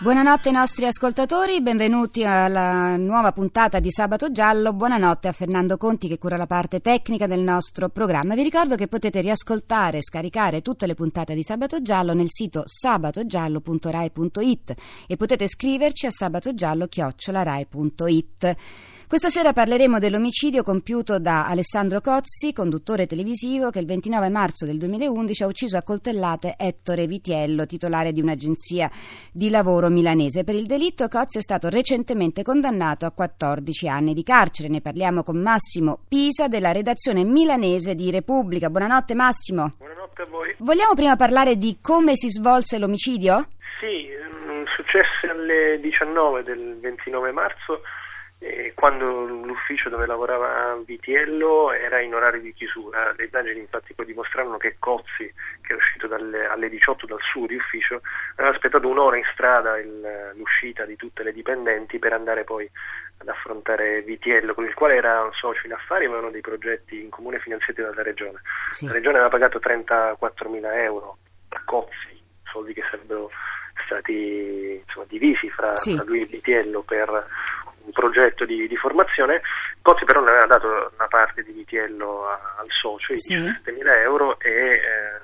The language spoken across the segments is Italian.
Buonanotte ai nostri ascoltatori, benvenuti alla nuova puntata di Sabato Giallo. Buonanotte a Fernando Conti che cura la parte tecnica del nostro programma. Vi ricordo che potete riascoltare e scaricare tutte le puntate di Sabato Giallo nel sito sabatogiallo.rai.it e potete scriverci a sabatogiallo.rai.it. Questa sera parleremo dell'omicidio compiuto da Alessandro Cozzi, conduttore televisivo che il 29 marzo del 2011 ha ucciso a coltellate Ettore Vitiello, titolare di un'agenzia di lavoro milanese. Per il delitto Cozzi è stato recentemente condannato a 14 anni di carcere. Ne parliamo con Massimo Pisa della redazione milanese di Repubblica. Buonanotte Massimo. Buonanotte a voi. Vogliamo prima parlare di come si svolse l'omicidio? Sì, mm, successe alle 19 del 29 marzo quando l'ufficio dove lavorava Vitiello era in orario di chiusura. Le indagini infatti poi dimostrarono che Cozzi, che era uscito dalle, alle 18 dal suo di ufficio, aveva aspettato un'ora in strada il, l'uscita di tutte le dipendenti per andare poi ad affrontare Vitiello, con il quale era un socio in affari e avevano dei progetti in comune finanziati dalla regione. Sì. La regione aveva pagato 34 mila euro a Cozzi, soldi che sarebbero stati insomma, divisi fra, Sì. fra lui e Vitiello per progetto di, di formazione. Cozzi però ne aveva dato una parte di Vitiello al socio, i Sì. 17.000 euro, e eh,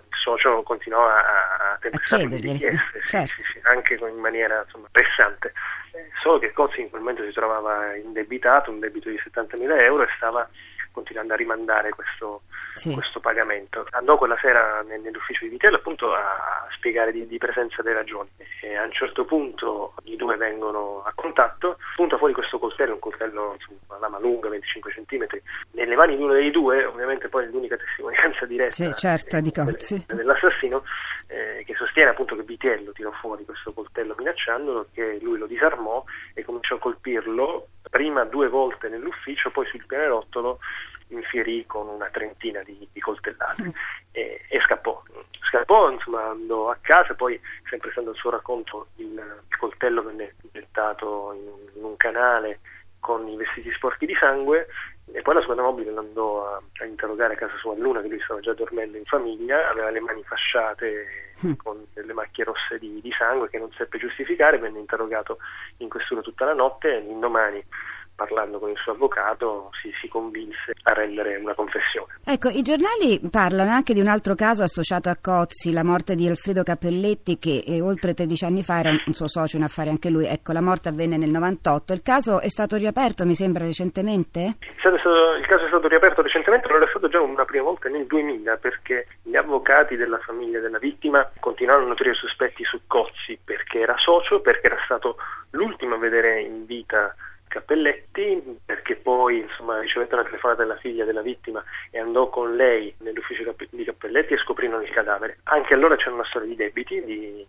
il socio continuò a, a tempestare di richieste, certo. sì, sì, anche in maniera insomma, pressante. Solo che Cozzi in quel momento si trovava indebitato, un debito di 70.000 euro e stava continuando a rimandare questo, Sì. questo pagamento. Andò quella sera nel- nell'ufficio di Vitello appunto a spiegare di, di presenza delle ragioni e a un certo punto i due vengono a contatto, punta fuori questo coltello, un coltello insomma, lama lunga, 25 cm, nelle mani di uno dei due, ovviamente poi l'unica testimonianza diretta Sì, certo, eh, dell'assassino eh, che sostiene appunto che Vitiello tirò fuori questo coltello minacciandolo, che lui lo disarmò e cominciò a colpirlo prima due volte nell'ufficio, poi sul pianerottolo infierì con una trentina di, di coltellate e, e scappò. Scappò, insomma, andò a casa, poi, sempre stando il suo racconto, il, coltello venne gettato in, un- in un canale con i vestiti sporchi di sangue e poi la squadra mobile andò a, a interrogare a casa sua Luna che lui stava già dormendo in famiglia, aveva le mani fasciate Mm. con delle macchie rosse di, di sangue che non seppe giustificare, venne interrogato in questura tutta la notte e l'indomani parlando con il suo avvocato si, si convinse a rendere una confessione. Ecco, i giornali parlano anche di un altro caso associato a Cozzi, la morte di Alfredo Cappelletti, che eh, oltre 13 anni fa era un suo socio in affari anche lui. Ecco, la morte avvenne nel 98. Il caso è stato riaperto, mi sembra, recentemente? Il caso, è stato, il caso è stato riaperto recentemente, non era stato già una prima volta nel 2000 perché gli avvocati della famiglia della vittima continuarono a nutrire sospetti su Cozzi perché era socio, perché era stato l'ultimo a vedere in vita Cappelletti, perché poi insomma, ricevette una telefonata della figlia della vittima e andò con lei nell'ufficio di Cappelletti e scoprirono il cadavere. Anche allora c'era una storia di debiti, di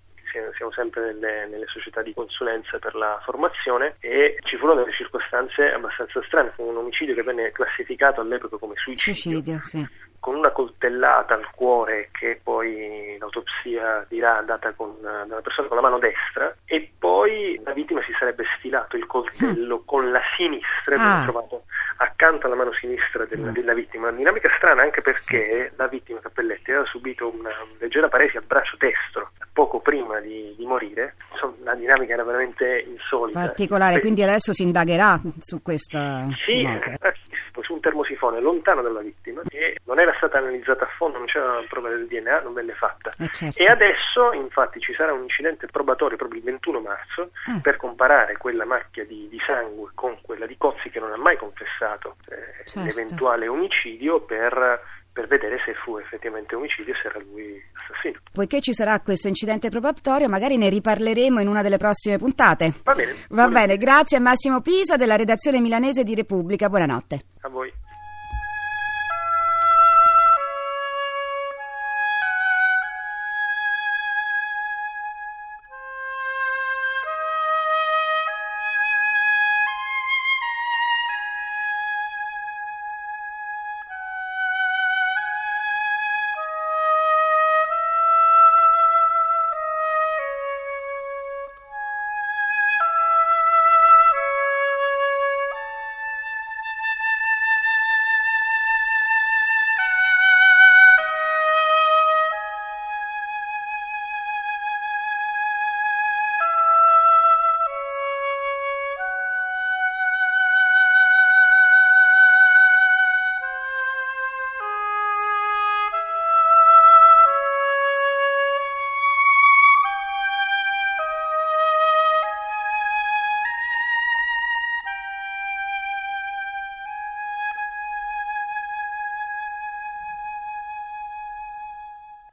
siamo sempre nelle, nelle società di consulenza per la formazione e ci furono delle circostanze abbastanza strane, fu un omicidio che venne classificato all'epoca come suicidio, Suicidio, sì. Con una coltellata al cuore che poi l'autopsia dirà data con, da una persona con la mano destra e poi la vittima si sarebbe stilato il coltello con la sinistra Ah. trovato accanto alla mano sinistra della, della vittima. Una dinamica strana anche perché la vittima Cappelletti aveva subito una leggera paresi al braccio destro poco prima di, di morire. Insomma, la dinamica era veramente insolita. Particolare, quindi adesso si indagherà su questa sì, termosifone lontano dalla vittima e non era stata analizzata a fondo, non c'era prova del DNA, non venne fatta. Eh, certo. E adesso infatti ci sarà un incidente probatorio proprio il 21 marzo Ah. per comparare quella macchia di, di sangue con quella di Cozzi che non ha mai confessato eh, Certo. l'eventuale omicidio per, per vedere se fu effettivamente omicidio e se era lui assassino. Poiché ci sarà questo incidente probatorio, magari ne riparleremo in una delle prossime puntate. Va bene. Va bene, grazie a Massimo Pisa della redazione milanese di Repubblica. Buonanotte. A voi.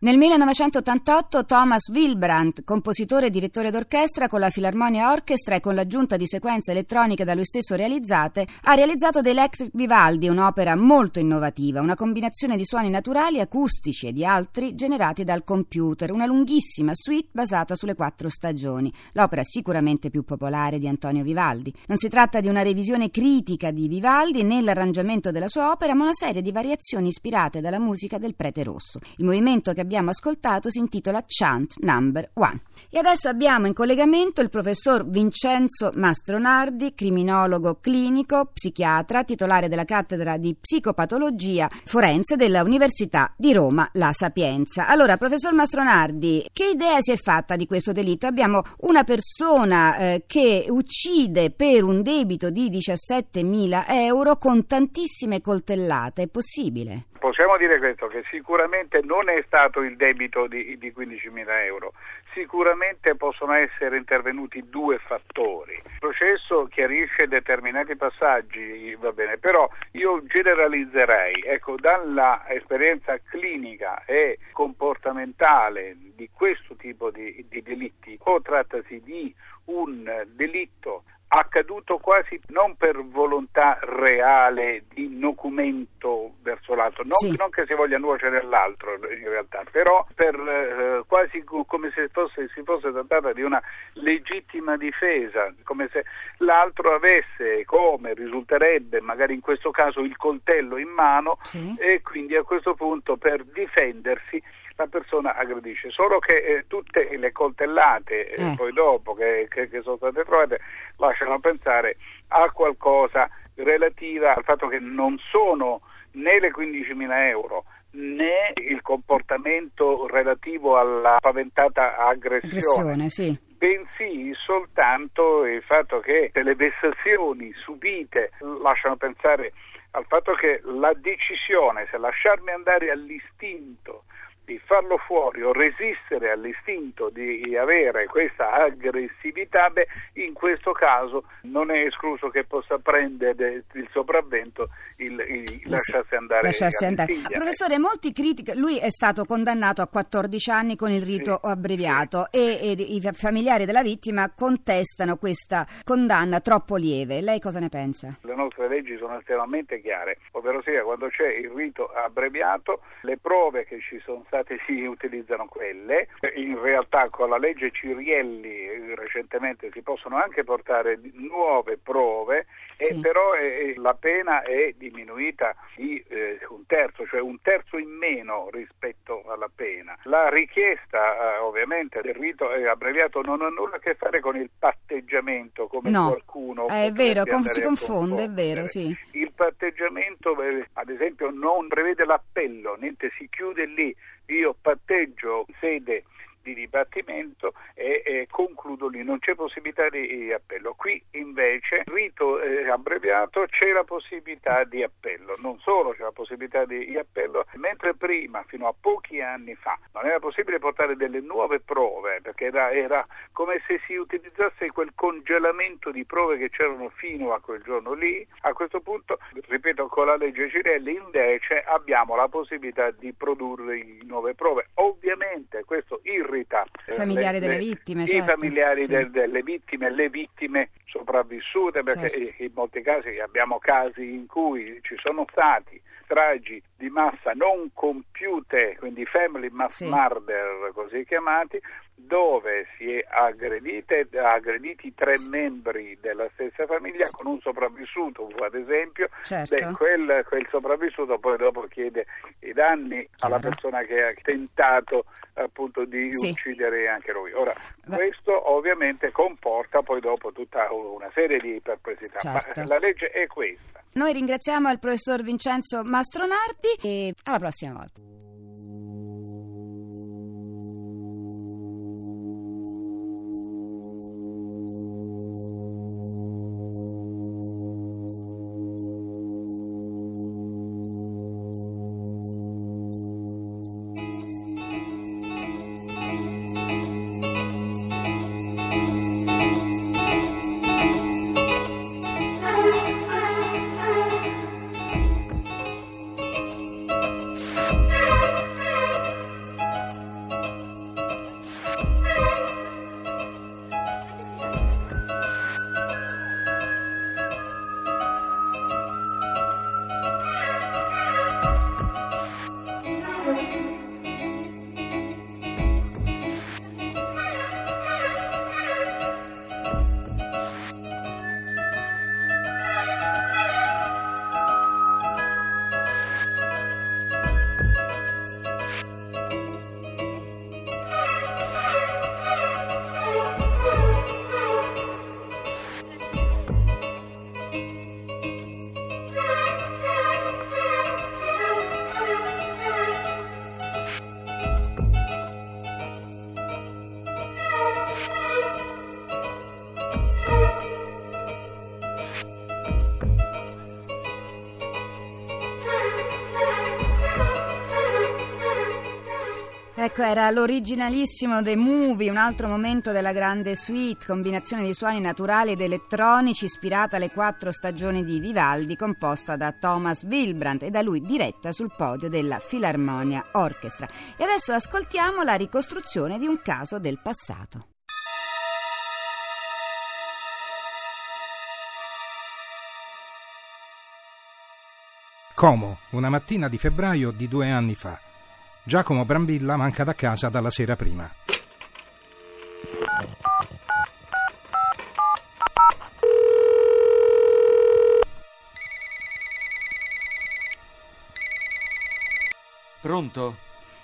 Nel 1988 Thomas Wilbrandt, compositore e direttore d'orchestra con la Filarmonia Orchestra e con l'aggiunta di sequenze elettroniche da lui stesso realizzate, ha realizzato The Electric Vivaldi, un'opera molto innovativa, una combinazione di suoni naturali, acustici e di altri generati dal computer, una lunghissima suite basata sulle quattro stagioni, l'opera sicuramente più popolare di Antonio Vivaldi. Non si tratta di una revisione critica di Vivaldi nell'arrangiamento della sua opera, ma una serie di variazioni ispirate dalla musica del Prete Rosso. Il movimento che abbiamo ascoltato si intitola Chant Number One. E adesso abbiamo in collegamento il professor Vincenzo Mastronardi, criminologo clinico, psichiatra, titolare della cattedra di psicopatologia forense della Università di Roma La Sapienza. Allora, professor Mastronardi, che idea si è fatta di questo delitto? Abbiamo una persona eh, che uccide per un debito di 17.000 euro con tantissime coltellate. È possibile? Possiamo dire questo, che sicuramente non è stato il debito di, di 15.000 euro, sicuramente possono essere intervenuti due fattori. Il processo chiarisce determinati passaggi, va bene, però io generalizzerei, ecco, dalla esperienza clinica e comportamentale di questo tipo di, di delitti, o trattasi di un delitto accaduto quasi non per volontà reale di documento verso l'altro, non, sì. non, che si voglia nuocere all'altro in realtà, però per eh, quasi come se fosse, si fosse trattata di una legittima difesa, come se l'altro avesse, come risulterebbe magari in questo caso, il coltello in mano sì. e quindi a questo punto per difendersi la persona aggredisce, solo che eh, tutte le coltellate eh. eh. poi dopo che, che, che, sono state trovate lasciano pensare a qualcosa relativa al fatto che non sono né le 15.000 euro né il comportamento relativo alla paventata aggressione, aggressione sì. bensì soltanto il fatto che le vessazioni subite lasciano pensare al fatto che la decisione se lasciarmi andare all'istinto di farlo fuori o resistere all'istinto di avere questa aggressività, beh, in questo caso non è escluso che possa prendere il sopravvento il, il lasciarsi andare. Lasciarsi andare. Professore, molti critici, lui è stato condannato a 14 anni con il rito sì, abbreviato sì. E, e, i familiari della vittima contestano questa condanna troppo lieve. Lei cosa ne pensa? Le nostre leggi sono estremamente chiare, ovvero sia quando c'è il rito abbreviato, le prove che ci sono state si utilizzano quelle. In realtà con la legge Cirielli eh, recentemente si possono anche portare nuove prove, sì. però eh, la pena è diminuita di eh, un terzo, cioè un terzo in meno rispetto alla pena. La richiesta eh, ovviamente del rito abbreviato non ha nulla a che fare con il patteggiamento come no. qualcuno. È vero, si confonde, è vero, sì. Il patteggiamento, ad esempio, non prevede l'appello, niente, si chiude lì. Io patteggio sede di dibattimento e, e, concludo lì, non c'è possibilità di appello. Qui invece, rito eh, abbreviato, c'è la possibilità di appello, non solo c'è la possibilità di appello, mentre prima, fino a pochi anni fa, non era possibile portare delle nuove prove, perché era, era come se si utilizzasse quel congelamento di prove che c'erano fino a quel giorno lì, a questo punto, ripeto, con la legge Cirelli invece abbiamo la possibilità di produrre nuove prove. Ovviamente questo il eh, familiari le, delle vittime, certo. i familiari sì. de, delle vittime, le vittime sopravvissute, perché certo. in molti casi abbiamo casi in cui ci sono stati stragi di massa non compiute, quindi family mass sì. murder così chiamati, dove si è aggredite, aggrediti tre membri della stessa famiglia con un sopravvissuto, ad esempio, certo. beh, quel, quel, sopravvissuto poi dopo chiede i danni Chiaro. alla persona che ha tentato appunto di sì. uccidere anche lui. Ora, Beh. questo ovviamente comporta poi dopo tutta una serie di perplessità, certo. ma la legge è questa. Noi ringraziamo il professor Vincenzo Mastronardi e alla prossima volta. Ecco, era l'originalissimo The Movie, un altro momento della grande suite, combinazione di suoni naturali ed elettronici ispirata alle quattro stagioni di Vivaldi, composta da Thomas Wilbrandt e da lui diretta sul podio della Filarmonia Orchestra. E adesso ascoltiamo la ricostruzione di un caso del passato. Como, una mattina di febbraio di due anni fa. Giacomo Brambilla manca da casa dalla sera prima. Pronto?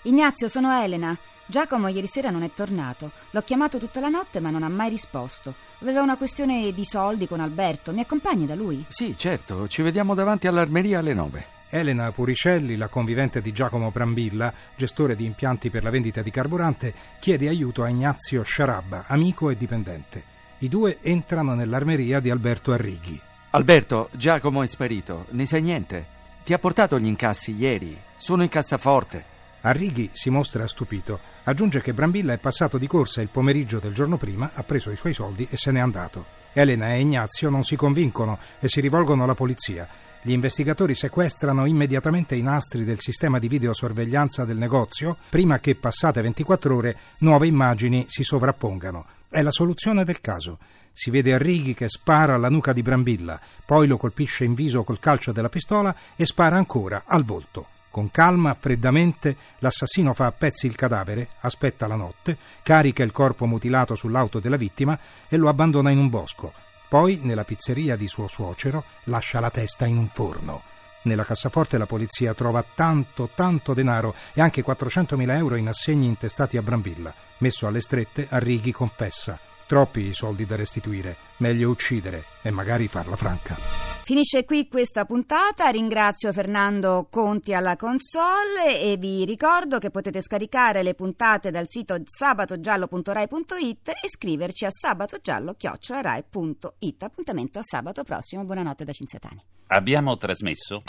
Ignazio, sono Elena. Giacomo ieri sera non è tornato. L'ho chiamato tutta la notte ma non ha mai risposto. Aveva una questione di soldi con Alberto. Mi accompagni da lui? Sì, certo. Ci vediamo davanti all'armeria alle nove. Elena Puricelli, la convivente di Giacomo Brambilla, gestore di impianti per la vendita di carburante, chiede aiuto a Ignazio Sciarabba, amico e dipendente. I due entrano nell'armeria di Alberto Arrighi. Alberto, Giacomo è sparito. Ne sai niente? Ti ha portato gli incassi ieri. Sono in cassaforte. Arrighi si mostra stupito. Aggiunge che Brambilla è passato di corsa il pomeriggio del giorno prima, ha preso i suoi soldi e se n'è andato. Elena e Ignazio non si convincono e si rivolgono alla polizia. Gli investigatori sequestrano immediatamente i nastri del sistema di videosorveglianza del negozio prima che, passate 24 ore, nuove immagini si sovrappongano. È la soluzione del caso. Si vede Arrighi che spara alla nuca di Brambilla, poi lo colpisce in viso col calcio della pistola e spara ancora al volto. Con calma, freddamente, l'assassino fa a pezzi il cadavere, aspetta la notte, carica il corpo mutilato sull'auto della vittima e lo abbandona in un bosco. Poi, nella pizzeria di suo suocero, lascia la testa in un forno. Nella cassaforte la polizia trova tanto, tanto denaro e anche 400.000 euro in assegni intestati a Brambilla. Messo alle strette, Arrighi confessa. Troppi i soldi da restituire, meglio uccidere e magari farla franca. Finisce qui questa puntata, ringrazio Fernando Conti alla console e vi ricordo che potete scaricare le puntate dal sito sabatogiallo.rai.it e scriverci a sabatogiallo.rai.it. Appuntamento a sabato prossimo, buonanotte da Cinzatani. Abbiamo trasmesso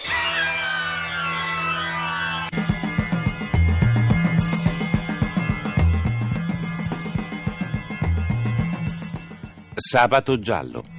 Sabato giallo.